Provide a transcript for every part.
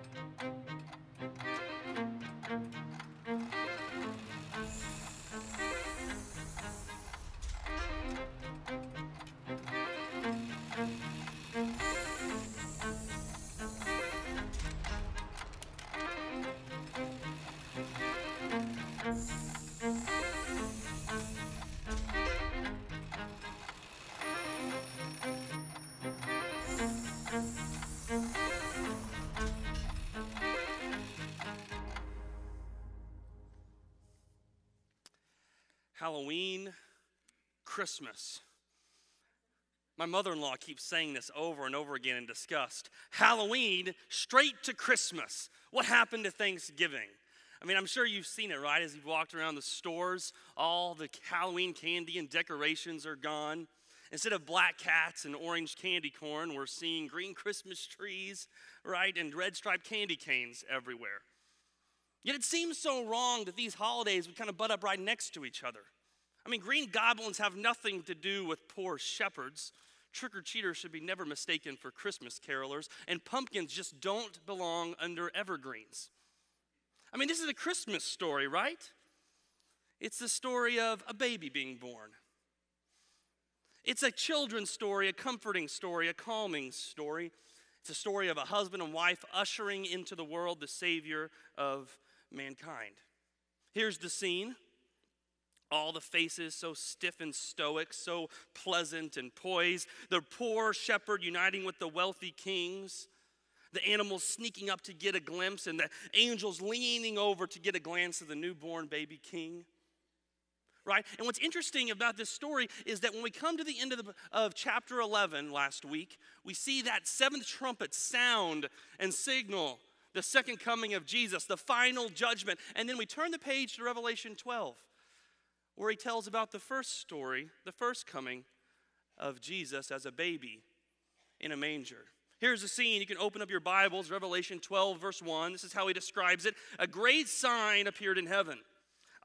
Música Halloween, Christmas. My mother in law keeps saying this over and over again in disgust. Halloween, straight to Christmas. What happened to Thanksgiving? I mean, I'm sure you've seen it, right? As you've walked around the stores, all the Halloween candy and decorations are gone. Instead of black cats and orange candy corn, we're seeing green Christmas trees, right? And red striped candy canes everywhere. Yet it seems so wrong that these holidays would kind of butt up right next to each other. I mean, green goblins have nothing to do with poor shepherds. Trick or treaters should be never mistaken for Christmas carolers, and pumpkins just don't belong under evergreens. I mean, this is a Christmas story, right? It's the story of a baby being born. It's a children's story, a comforting story, a calming story. It's a story of a husband and wife ushering into the world the Savior of mankind. Here's the scene. All the faces so stiff and stoic, so pleasant and poised. The poor shepherd uniting with the wealthy kings. The animals sneaking up to get a glimpse, and the angels leaning over to get a glance of the newborn baby king. Right? And what's interesting about this story is that when we come to the end of, the, of chapter 11 last week, we see that seventh trumpet sound and signal the second coming of Jesus, the final judgment. And then we turn the page to Revelation 12, where he tells about the first story, the first coming of Jesus as a baby in a manger. Here's the scene. You can open up your Bibles, Revelation 12, verse 1. This is how he describes it. A great sign appeared in heaven.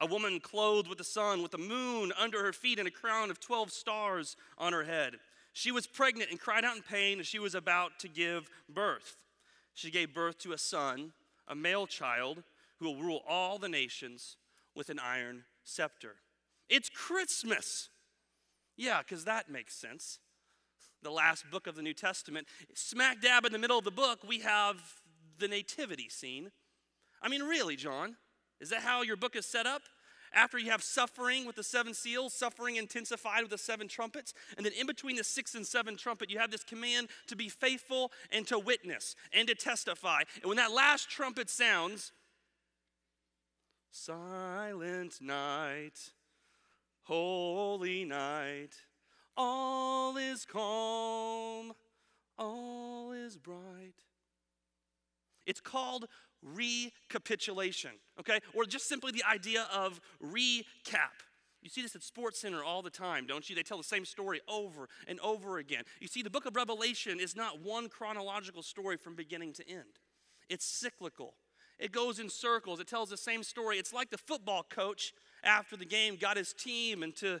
A woman clothed with the sun, with the moon under her feet, and a crown of 12 stars on her head. She was pregnant and cried out in pain as she was about to give birth she gave birth to a son, a male child, who will rule all the nations with an iron scepter. It's Christmas. Yeah, because that makes sense. The last book of the New Testament. Smack dab in the middle of the book, we have the nativity scene. I mean, really, John? Is that how your book is set up? After you have suffering with the seven seals, suffering intensified with the seven trumpets, and then in between the sixth and seventh trumpet, you have this command to be faithful and to witness and to testify. And when that last trumpet sounds, silent night, holy night, all is calm, all is bright. It's called recapitulation, okay? Or just simply the idea of recap. You see this at Sports Center all the time, don't you? They tell the same story over and over again. You see, the book of Revelation is not one chronological story from beginning to end, it's cyclical. It goes in circles, it tells the same story. It's like the football coach after the game got his team into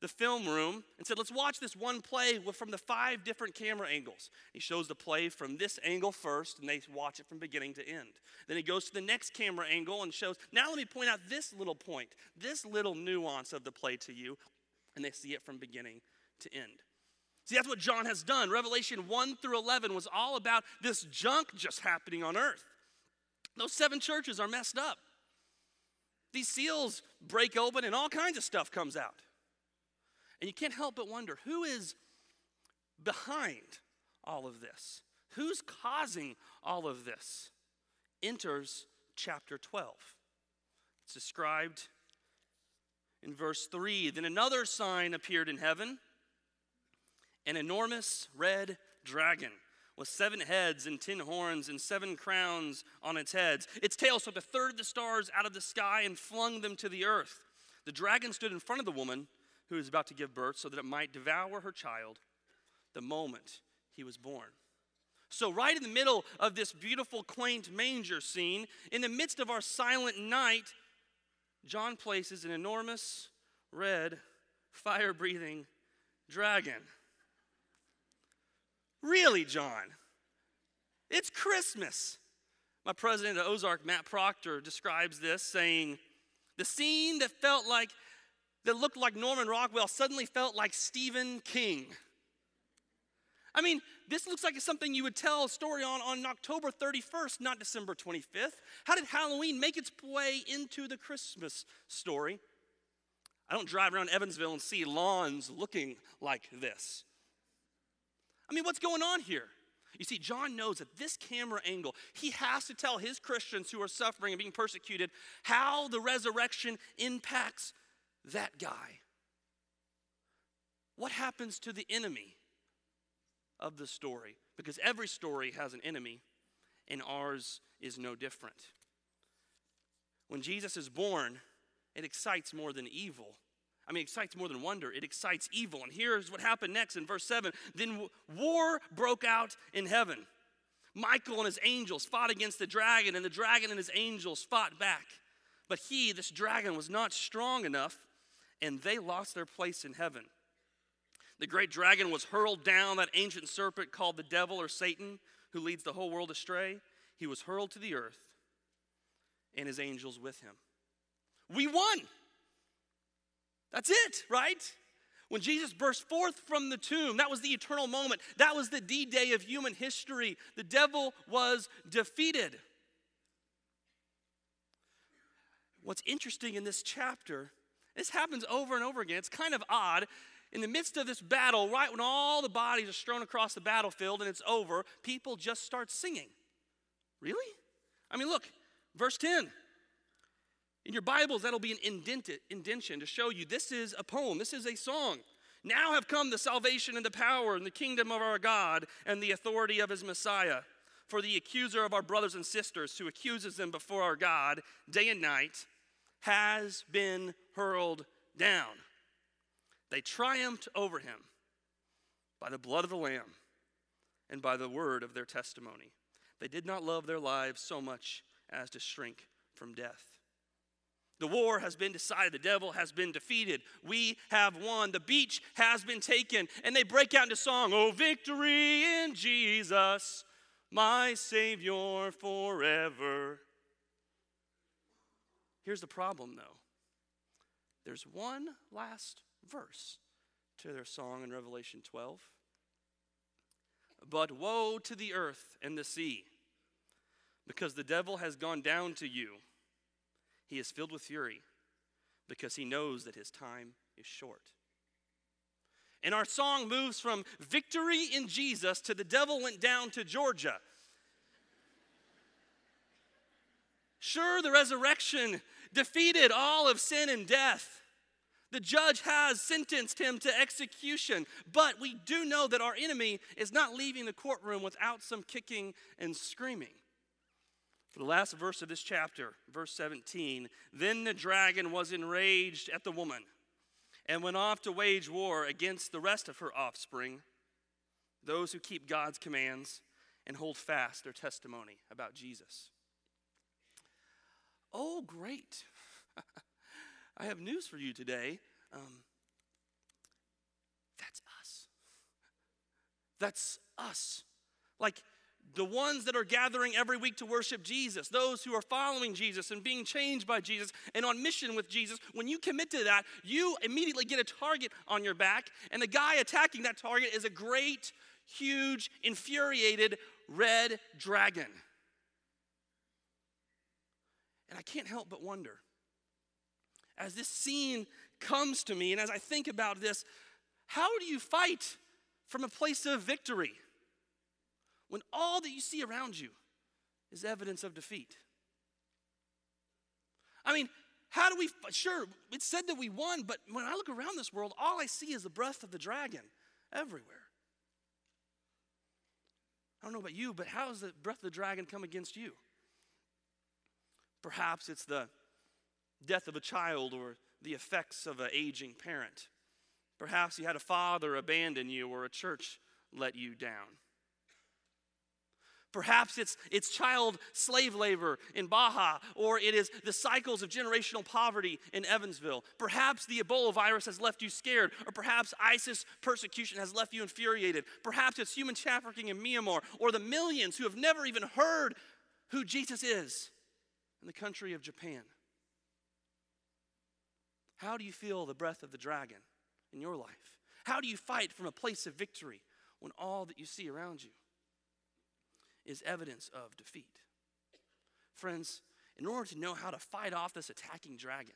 the film room and said, Let's watch this one play from the five different camera angles. He shows the play from this angle first, and they watch it from beginning to end. Then he goes to the next camera angle and shows, Now let me point out this little point, this little nuance of the play to you, and they see it from beginning to end. See, that's what John has done. Revelation 1 through 11 was all about this junk just happening on earth. Those seven churches are messed up. These seals break open, and all kinds of stuff comes out. And you can't help but wonder who is behind all of this? Who's causing all of this? Enters chapter 12. It's described in verse 3. Then another sign appeared in heaven an enormous red dragon with seven heads and ten horns and seven crowns on its heads. Its tail swept a third of the stars out of the sky and flung them to the earth. The dragon stood in front of the woman who was about to give birth so that it might devour her child the moment he was born. So, right in the middle of this beautiful, quaint manger scene, in the midst of our silent night, John places an enormous, red, fire breathing dragon. Really, John? It's Christmas. My president of Ozark, Matt Proctor, describes this saying, The scene that felt like, that looked like Norman Rockwell suddenly felt like Stephen King. I mean, this looks like it's something you would tell a story on on October 31st, not December 25th. How did Halloween make its way into the Christmas story? I don't drive around Evansville and see lawns looking like this. I mean, what's going on here? You see, John knows that this camera angle, he has to tell his Christians who are suffering and being persecuted how the resurrection impacts that guy. What happens to the enemy of the story? Because every story has an enemy, and ours is no different. When Jesus is born, it excites more than evil. I mean, excites more than wonder, it excites evil. And here's what happened next in verse 7 Then war broke out in heaven. Michael and his angels fought against the dragon, and the dragon and his angels fought back. But he, this dragon, was not strong enough, and they lost their place in heaven. The great dragon was hurled down, that ancient serpent called the devil or Satan, who leads the whole world astray. He was hurled to the earth, and his angels with him. We won. That's it, right? When Jesus burst forth from the tomb, that was the eternal moment. That was the D Day of human history. The devil was defeated. What's interesting in this chapter, this happens over and over again. It's kind of odd. In the midst of this battle, right when all the bodies are strewn across the battlefield and it's over, people just start singing. Really? I mean, look, verse 10. In your Bibles, that'll be an indented, indention to show you this is a poem, this is a song. Now have come the salvation and the power and the kingdom of our God and the authority of his Messiah. For the accuser of our brothers and sisters, who accuses them before our God day and night, has been hurled down. They triumphed over him by the blood of the Lamb and by the word of their testimony. They did not love their lives so much as to shrink from death. The war has been decided. The devil has been defeated. We have won. The beach has been taken. And they break out into song Oh, victory in Jesus, my Savior forever. Here's the problem, though there's one last verse to their song in Revelation 12. But woe to the earth and the sea, because the devil has gone down to you he is filled with fury because he knows that his time is short. And our song moves from victory in Jesus to the devil went down to Georgia. Sure, the resurrection defeated all of sin and death. The judge has sentenced him to execution, but we do know that our enemy is not leaving the courtroom without some kicking and screaming. The last verse of this chapter, verse 17, then the dragon was enraged at the woman and went off to wage war against the rest of her offspring, those who keep God's commands and hold fast their testimony about Jesus. Oh, great. I have news for you today. Um, that's us. That's us. Like, the ones that are gathering every week to worship Jesus, those who are following Jesus and being changed by Jesus and on mission with Jesus, when you commit to that, you immediately get a target on your back, and the guy attacking that target is a great, huge, infuriated red dragon. And I can't help but wonder as this scene comes to me and as I think about this, how do you fight from a place of victory? When all that you see around you is evidence of defeat? I mean, how do we, sure, it's said that we won, but when I look around this world, all I see is the breath of the dragon everywhere. I don't know about you, but how does the breath of the dragon come against you? Perhaps it's the death of a child or the effects of an aging parent. Perhaps you had a father abandon you or a church let you down. Perhaps it's, it's child slave labor in Baja, or it is the cycles of generational poverty in Evansville. Perhaps the Ebola virus has left you scared, or perhaps ISIS persecution has left you infuriated. Perhaps it's human trafficking in Myanmar, or the millions who have never even heard who Jesus is in the country of Japan? How do you feel the breath of the dragon in your life? How do you fight from a place of victory when all that you see around you is evidence of defeat? Friends, in order to know how to fight off this attacking dragon,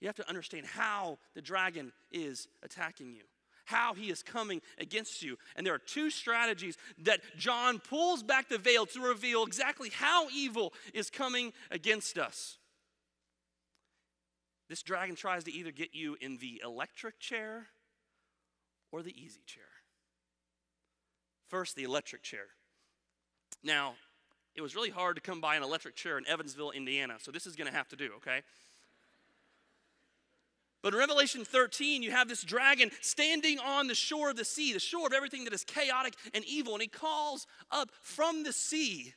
you have to understand how the dragon is attacking you, how he is coming against you. And there are two strategies that John pulls back the veil to reveal exactly how evil is coming against us. This dragon tries to either get you in the electric chair or the easy chair. First, the electric chair. Now, it was really hard to come by an electric chair in Evansville, Indiana, so this is going to have to do, okay? But in Revelation 13, you have this dragon standing on the shore of the sea, the shore of everything that is chaotic and evil, and he calls up from the sea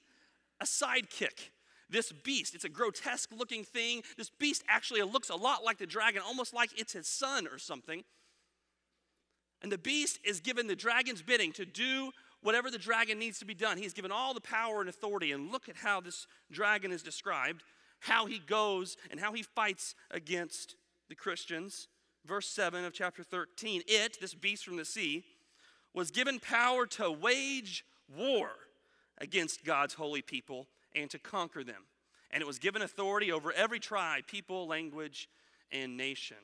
a sidekick this beast. It's a grotesque looking thing. This beast actually looks a lot like the dragon, almost like it's his son or something. And the beast is given the dragon's bidding to do whatever the dragon needs to be done. He's given all the power and authority. And look at how this dragon is described, how he goes and how he fights against the Christians. Verse 7 of chapter 13 It, this beast from the sea, was given power to wage war against God's holy people and to conquer them. And it was given authority over every tribe, people, language, and nation.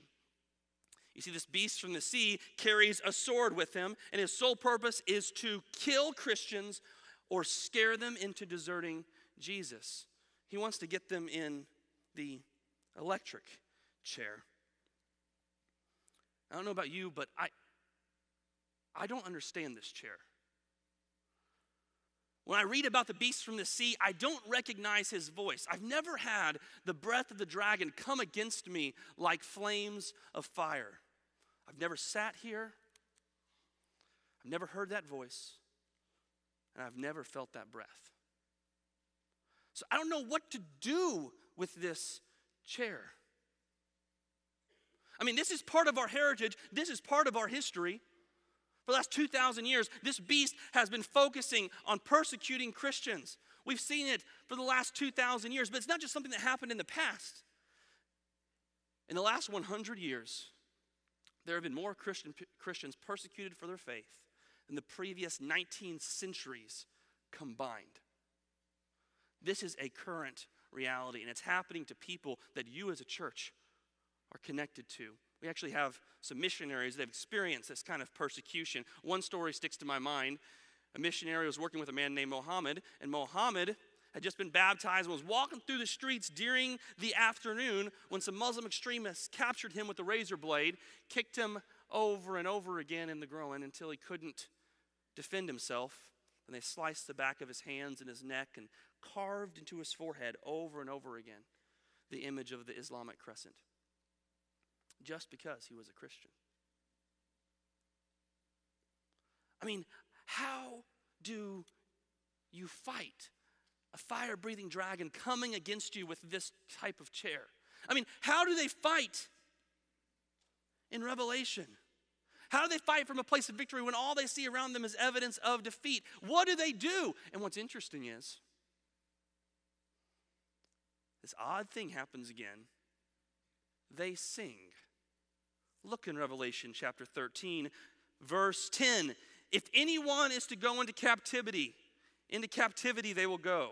You see, this beast from the sea carries a sword with him, and his sole purpose is to kill Christians or scare them into deserting Jesus. He wants to get them in the electric chair. I don't know about you, but I, I don't understand this chair. When I read about the beast from the sea, I don't recognize his voice. I've never had the breath of the dragon come against me like flames of fire. I've never sat here, I've never heard that voice, and I've never felt that breath. So I don't know what to do with this chair. I mean, this is part of our heritage, this is part of our history. For the last 2,000 years, this beast has been focusing on persecuting Christians. We've seen it for the last 2,000 years, but it's not just something that happened in the past. In the last 100 years, there have been more Christian, Christians persecuted for their faith than the previous 19 centuries combined. This is a current reality, and it's happening to people that you as a church are connected to. We actually have some missionaries that have experienced this kind of persecution. One story sticks to my mind. A missionary was working with a man named Mohammed, and Mohammed had just been baptized and was walking through the streets during the afternoon when some Muslim extremists captured him with a razor blade, kicked him over and over again in the groin until he couldn't defend himself. And they sliced the back of his hands and his neck and carved into his forehead over and over again the image of the Islamic crescent just because he was a Christian. I mean, how do you fight a fire breathing dragon coming against you with this type of chair? I mean, how do they fight in Revelation? How do they fight from a place of victory when all they see around them is evidence of defeat? What do they do? And what's interesting is this odd thing happens again. They sing. Look in Revelation chapter 13, verse 10. If anyone is to go into captivity, into captivity they will go.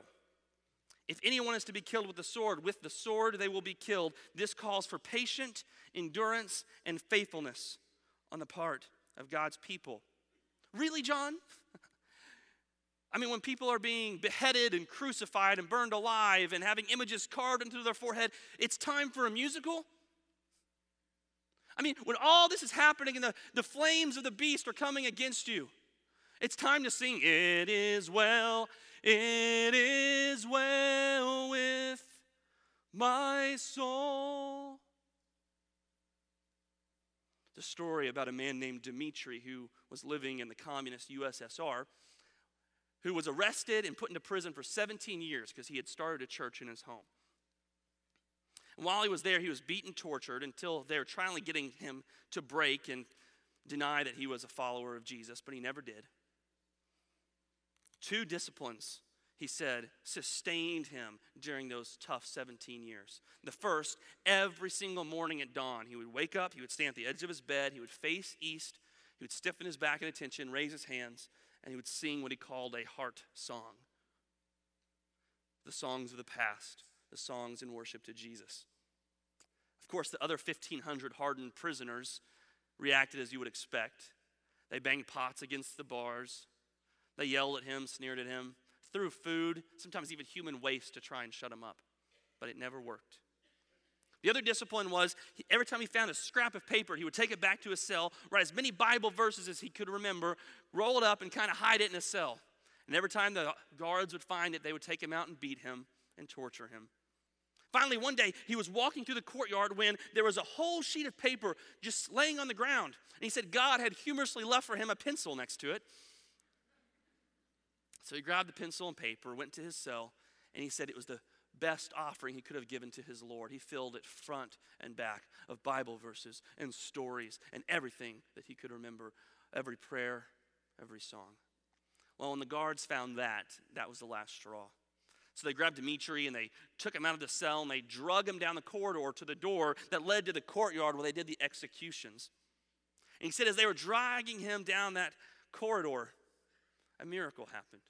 If anyone is to be killed with the sword, with the sword they will be killed. This calls for patient endurance and faithfulness on the part of God's people. Really, John? I mean, when people are being beheaded and crucified and burned alive and having images carved into their forehead, it's time for a musical? I mean, when all this is happening and the, the flames of the beast are coming against you, it's time to sing, It is well, it is well with my soul. The story about a man named Dmitri who was living in the communist USSR, who was arrested and put into prison for 17 years because he had started a church in his home. And while he was there, he was beaten, tortured until they were finally getting him to break and deny that he was a follower of Jesus, but he never did. Two disciplines he said, sustained him during those tough 17 years. The first, every single morning at dawn, he would wake up, he would stand at the edge of his bed, he would face east, he would stiffen his back in attention, raise his hands, and he would sing what he called a heart song. The songs of the past, the songs in worship to Jesus. Of course, the other 1,500 hardened prisoners reacted as you would expect. They banged pots against the bars, they yelled at him, sneered at him threw food, sometimes even human waste to try and shut him up. But it never worked. The other discipline was every time he found a scrap of paper, he would take it back to his cell, write as many Bible verses as he could remember, roll it up, and kind of hide it in his cell. And every time the guards would find it, they would take him out and beat him and torture him. Finally, one day, he was walking through the courtyard when there was a whole sheet of paper just laying on the ground. And he said God had humorously left for him a pencil next to it. So he grabbed the pencil and paper, went to his cell, and he said it was the best offering he could have given to his Lord. He filled it front and back of Bible verses and stories and everything that he could remember, every prayer, every song. Well, when the guards found that, that was the last straw. So they grabbed Dimitri and they took him out of the cell and they drug him down the corridor to the door that led to the courtyard where they did the executions. And he said, as they were dragging him down that corridor, a miracle happened.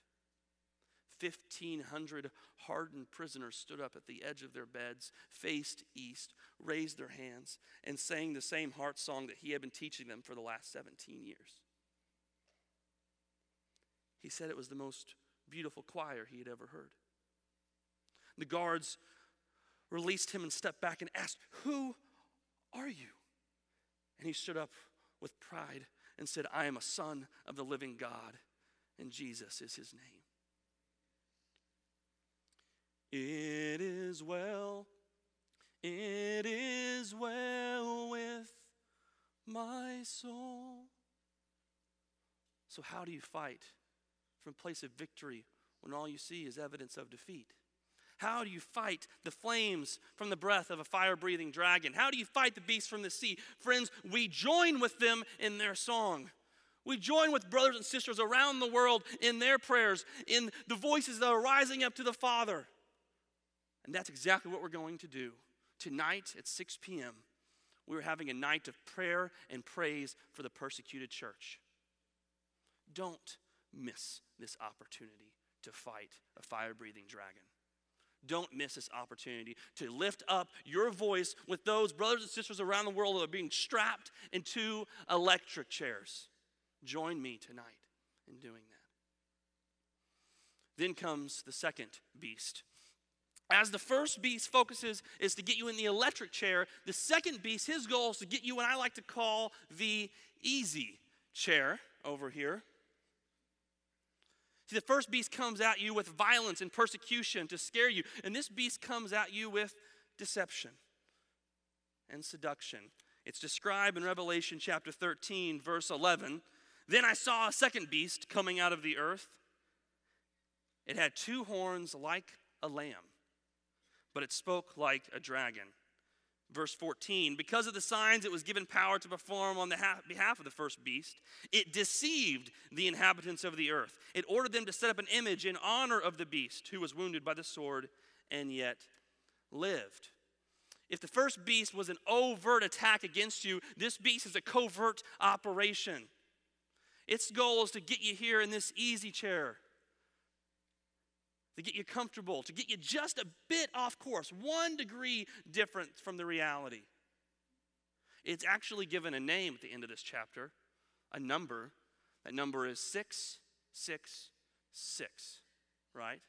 1,500 hardened prisoners stood up at the edge of their beds, faced east, raised their hands, and sang the same heart song that he had been teaching them for the last 17 years. He said it was the most beautiful choir he had ever heard. The guards released him and stepped back and asked, Who are you? And he stood up with pride and said, I am a son of the living God, and Jesus is his name. It is well, it is well with my soul. So, how do you fight from a place of victory when all you see is evidence of defeat? How do you fight the flames from the breath of a fire breathing dragon? How do you fight the beast from the sea? Friends, we join with them in their song. We join with brothers and sisters around the world in their prayers, in the voices that are rising up to the Father. And that's exactly what we're going to do. Tonight at 6 p.m., we're having a night of prayer and praise for the persecuted church. Don't miss this opportunity to fight a fire breathing dragon. Don't miss this opportunity to lift up your voice with those brothers and sisters around the world that are being strapped into electric chairs. Join me tonight in doing that. Then comes the second beast as the first beast focuses is to get you in the electric chair, the second beast, his goal is to get you what I like to call the easy chair over here. See, the first beast comes at you with violence and persecution to scare you, and this beast comes at you with deception and seduction. It's described in Revelation chapter 13, verse 11. Then I saw a second beast coming out of the earth. It had two horns like a lamb but it spoke like a dragon. Verse 14, because of the signs it was given power to perform on the behalf of the first beast, it deceived the inhabitants of the earth. It ordered them to set up an image in honor of the beast who was wounded by the sword and yet lived. If the first beast was an overt attack against you, this beast is a covert operation. Its goal is to get you here in this easy chair to get you comfortable, to get you just a bit off course, one degree different from the reality. It's actually given a name at the end of this chapter, a number. That number is 666, right?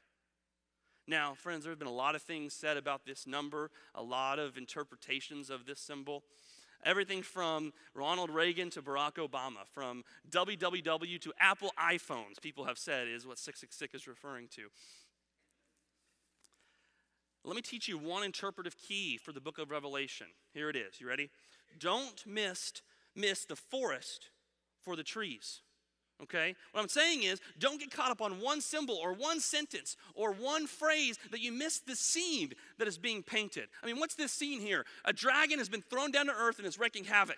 Now, friends, there have been a lot of things said about this number, a lot of interpretations of this symbol. Everything from Ronald Reagan to Barack Obama, from WWW to Apple iPhones, people have said is what 666 is referring to. Let me teach you one interpretive key for the book of Revelation. Here it is. You ready? Don't miss, miss the forest for the trees. Okay? What I'm saying is, don't get caught up on one symbol or one sentence or one phrase that you miss the scene that is being painted. I mean, what's this scene here? A dragon has been thrown down to earth and is wreaking havoc.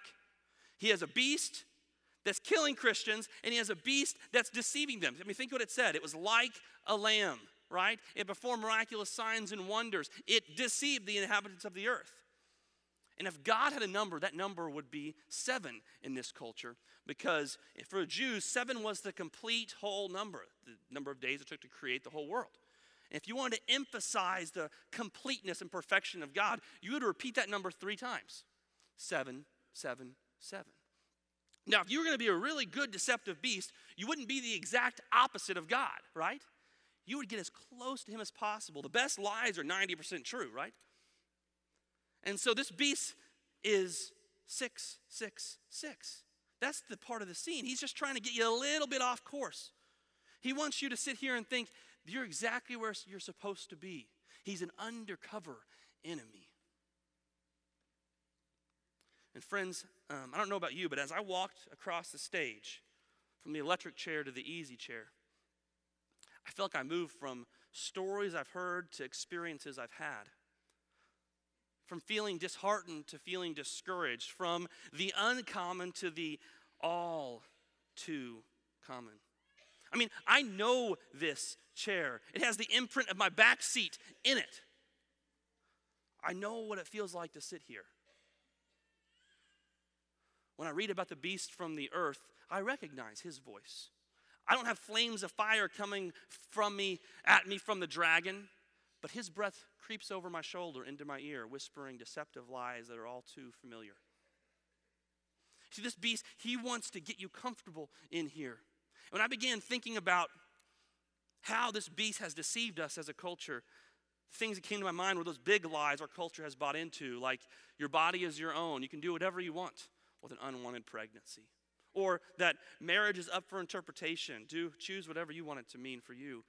He has a beast that's killing Christians, and he has a beast that's deceiving them. I mean, think what it said. It was like a lamb. Right? It performed miraculous signs and wonders. It deceived the inhabitants of the earth. And if God had a number, that number would be seven in this culture, because for Jews, seven was the complete whole number, the number of days it took to create the whole world. And if you wanted to emphasize the completeness and perfection of God, you would repeat that number three times seven, seven, seven. Now, if you were going to be a really good deceptive beast, you wouldn't be the exact opposite of God, right? You would get as close to Him as possible. The best lies are 90% true, right? And so this beast is 666. That's the part of the scene. He's just trying to get you a little bit off course. He wants you to sit here and think you're exactly where you're supposed to be. He's an undercover enemy. And friends, um, I don't know about you, but as I walked across the stage from the electric chair to the easy chair, I feel like I moved from stories I've heard to experiences I've had. From feeling disheartened to feeling discouraged, from the uncommon to the all too common. I mean, I know this chair. It has the imprint of my back seat in it. I know what it feels like to sit here. When I read about the beast from the earth, I recognize his voice. I don't have flames of fire coming from me at me from the dragon, but his breath creeps over my shoulder into my ear, whispering deceptive lies that are all too familiar. See, this beast, he wants to get you comfortable in here. When I began thinking about how this beast has deceived us as a culture, things that came to my mind were those big lies our culture has bought into, like your body is your own, you can do whatever you want with an unwanted pregnancy. Or that marriage is up for interpretation. Do choose whatever you want it to mean for you.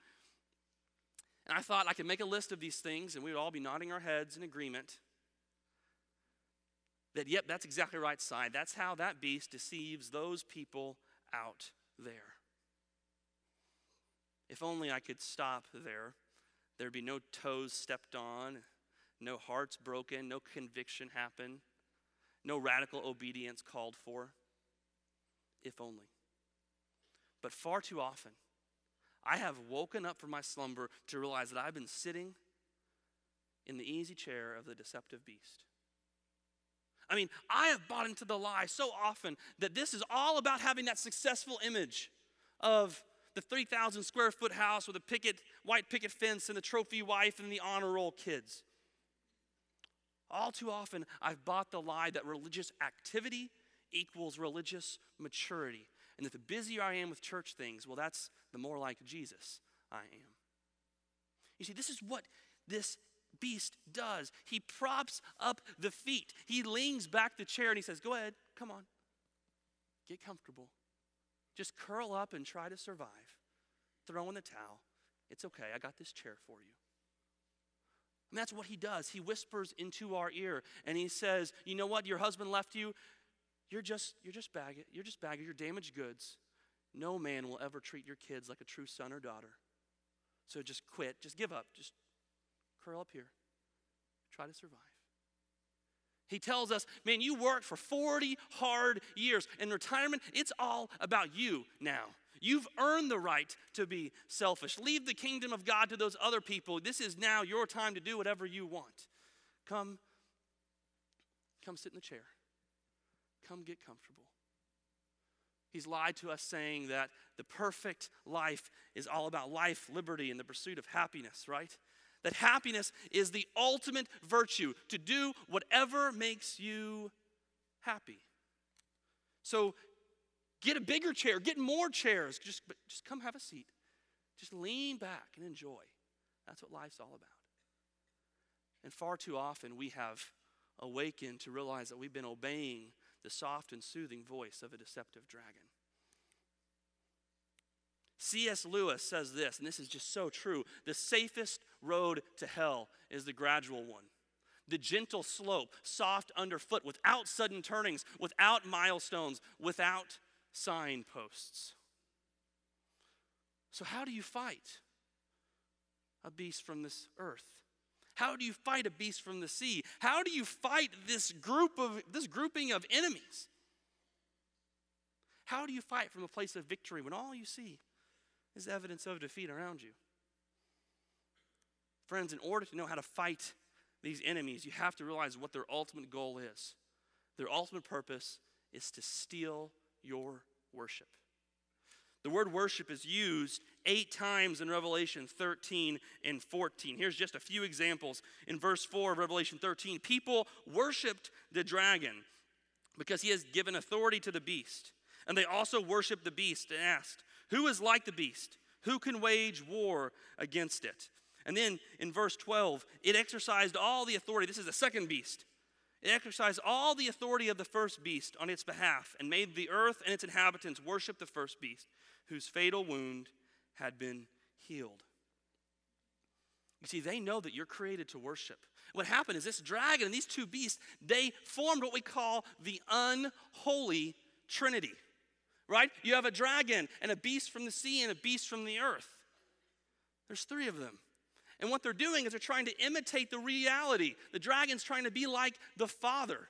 And I thought I could make a list of these things and we would all be nodding our heads in agreement that, yep, that's exactly right side. That's how that beast deceives those people out there. If only I could stop there. There'd be no toes stepped on, no hearts broken, no conviction happen no radical obedience called for. If only. But far too often, I have woken up from my slumber to realize that I've been sitting in the easy chair of the deceptive beast. I mean, I have bought into the lie so often that this is all about having that successful image of the 3,000 square foot house with a picket, white picket fence and the trophy wife and the honor roll kids. All too often, I've bought the lie that religious activity equals religious maturity. And that the busier I am with church things, well, that's the more like Jesus I am. You see, this is what this beast does. He props up the feet, he leans back the chair and he says, Go ahead, come on, get comfortable. Just curl up and try to survive. Throw in the towel. It's okay, I got this chair for you. And that's what he does. He whispers into our ear and he says, "You know what? Your husband left you. You're just you're just baggage. You're just baggage. You're damaged goods. No man will ever treat your kids like a true son or daughter. So just quit. Just give up. Just curl up here. Try to survive." He tells us, man, you worked for 40 hard years. In retirement, it's all about you now. You've earned the right to be selfish. Leave the kingdom of God to those other people. This is now your time to do whatever you want. Come, come sit in the chair. Come get comfortable. He's lied to us saying that the perfect life is all about life, liberty, and the pursuit of happiness, right? That happiness is the ultimate virtue, to do whatever makes you happy. So Get a bigger chair, get more chairs. Just, just come have a seat. Just lean back and enjoy. That's what life's all about. And far too often we have awakened to realize that we've been obeying the soft and soothing voice of a deceptive dragon. C.S. Lewis says this, and this is just so true the safest road to hell is the gradual one. The gentle slope, soft underfoot, without sudden turnings, without milestones, without signposts. So, how do you fight a beast from this earth? How do you fight a beast from the sea? How do you fight this group of this grouping of enemies? How do you fight from a place of victory when all you see is evidence of defeat around you? Friends, in order to know how to fight these enemies, you have to realize what their ultimate goal is. Their ultimate purpose is to steal your worship. The word worship is used eight times in Revelation 13 and 14. Here's just a few examples. In verse 4 of Revelation 13, people worshiped the dragon because he has given authority to the beast. And they also worshiped the beast and asked, Who is like the beast? Who can wage war against it? And then in verse 12, it exercised all the authority. This is the second beast. It exercised all the authority of the first beast on its behalf and made the earth and its inhabitants worship the first beast, whose fatal wound had been healed. You see, they know that you're created to worship. What happened is this dragon and these two beasts, they formed what we call the unholy trinity, right? You have a dragon and a beast from the sea and a beast from the earth. There's three of them. And what they're doing is they're trying to imitate the reality. The dragon's trying to be like the Father.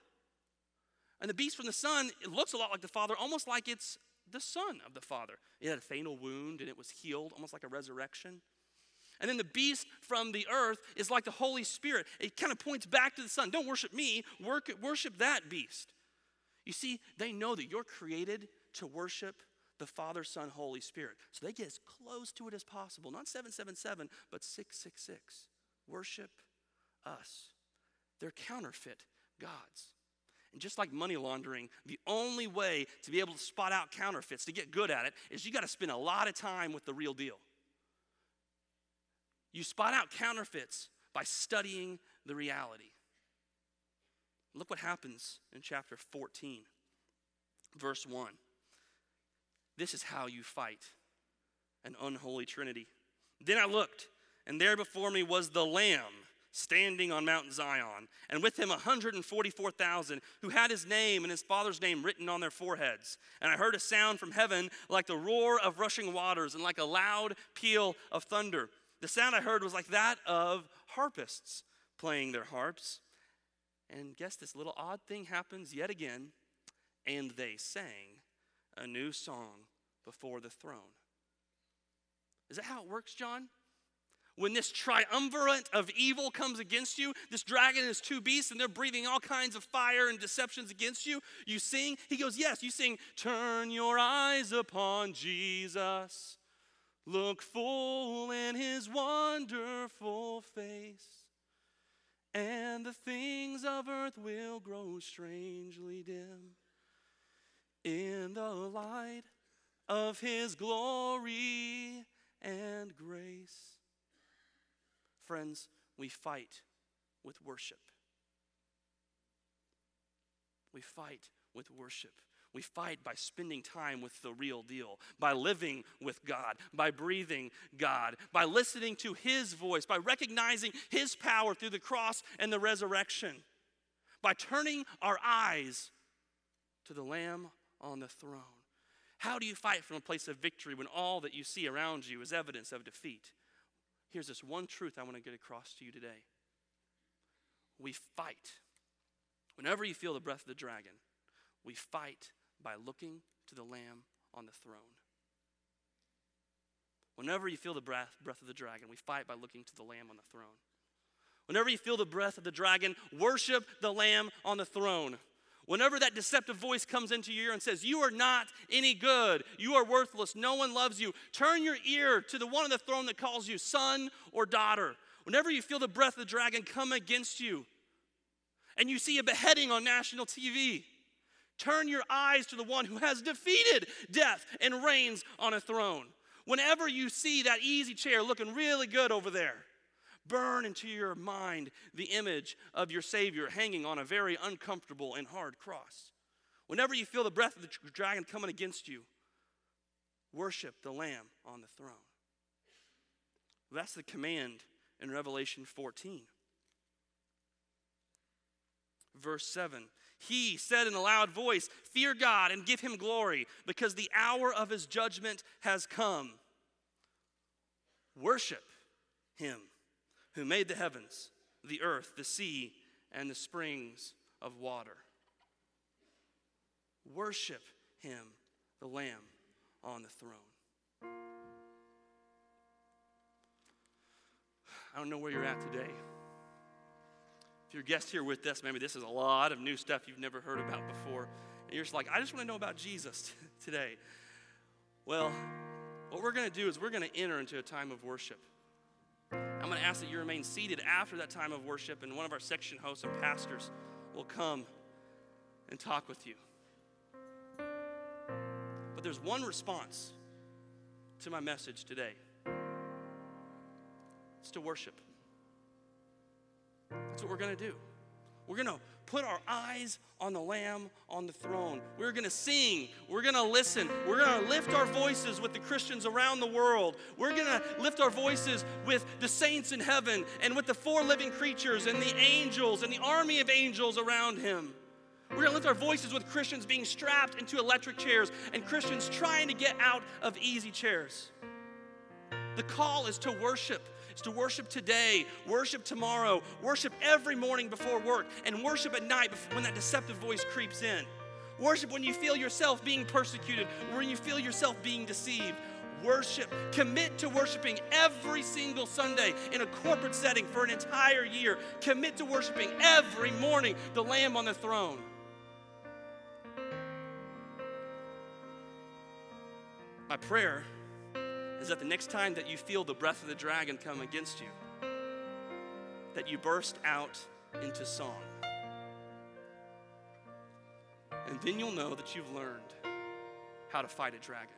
And the beast from the sun, it looks a lot like the Father, almost like it's the Son of the Father. It had a fatal wound and it was healed, almost like a resurrection. And then the beast from the earth is like the Holy Spirit. It kind of points back to the Son. Don't worship me, worship that beast. You see, they know that you're created to worship the Father, Son, Holy Spirit. So they get as close to it as possible. Not 777, but 666. Worship us. They're counterfeit gods. And just like money laundering, the only way to be able to spot out counterfeits, to get good at it, is you got to spend a lot of time with the real deal. You spot out counterfeits by studying the reality. Look what happens in chapter 14, verse 1. This is how you fight an unholy trinity. Then I looked, and there before me was the Lamb standing on Mount Zion, and with him 144,000 who had his name and his father's name written on their foreheads. And I heard a sound from heaven like the roar of rushing waters and like a loud peal of thunder. The sound I heard was like that of harpists playing their harps. And guess this little odd thing happens yet again, and they sang a new song before the throne. Is that how it works, John? When this triumvirate of evil comes against you, this dragon his two beasts, and they're breathing all kinds of fire and deceptions against you, you sing. He goes, Yes, you sing, Turn your eyes upon Jesus. Look full in his wonderful face, and the things of earth will grow strangely dim in the light of his glory and grace. Friends, we fight with worship. We fight with worship. We fight by spending time with the real deal, by living with God, by breathing God, by listening to His voice, by recognizing His power through the cross and the resurrection, by turning our eyes to the Lamb on the throne. How do you fight from a place of victory when all that you see around you is evidence of defeat? Here's this one truth I want to get across to you today. We fight. Whenever you feel the breath of the dragon, we fight by looking to the Lamb on the throne. Whenever you feel the breath, breath of the dragon, we fight by looking to the Lamb on the throne. Whenever you feel the breath of the dragon, worship the Lamb on the throne. Whenever that deceptive voice comes into your ear and says, You are not any good, you are worthless, no one loves you, turn your ear to the one on the throne that calls you son or daughter. Whenever you feel the breath of the dragon come against you and you see a beheading on national TV, turn your eyes to the one who has defeated death and reigns on a throne. Whenever you see that easy chair looking really good over there, burn into your mind the image of your Savior hanging on a very uncomfortable and hard cross. Whenever you feel the breath of the dragon coming against you, worship the Lamb on the throne. That's the command in Revelation 14. Verse 7 He said in a loud voice, Fear God and give him glory, because the hour of his judgment has come. Worship him who made the heavens, the earth, the sea, and the springs of water. Worship him, the Lamb on the throne. I don't know where you're at today. If you're a guest here with us, maybe this is a lot of new stuff you've never heard about before. And you're just like, I just want to know about Jesus today. Well, what we're going to do is we're going to enter into a time of worship. I'm going to ask that you remain seated after that time of worship, and one of our section hosts and pastors will come and talk with you. But there's one response to my message today it's to worship. That's what we're going to do. We're going to put our eyes on the Lamb on the throne. We're going to sing. We're going to listen. We're going to lift our voices with the Christians around the world. We're going to lift our voices with the saints in heaven and with the four living creatures and the angels and the army of angels around him. We're going to lift our voices with Christians being strapped into electric chairs and Christians trying to get out of easy chairs. The call is to worship. It's to worship today, worship tomorrow, worship every morning before work, and worship at night when that deceptive voice creeps in. Worship when you feel yourself being persecuted, when you feel yourself being deceived. Worship. Commit to worshiping every single Sunday in a corporate setting for an entire year. Commit to worshiping every morning the Lamb on the throne. My prayer is that the next time that you feel the breath of the dragon come against you, that you burst out into song. And then you'll know that you've learned how to fight a dragon.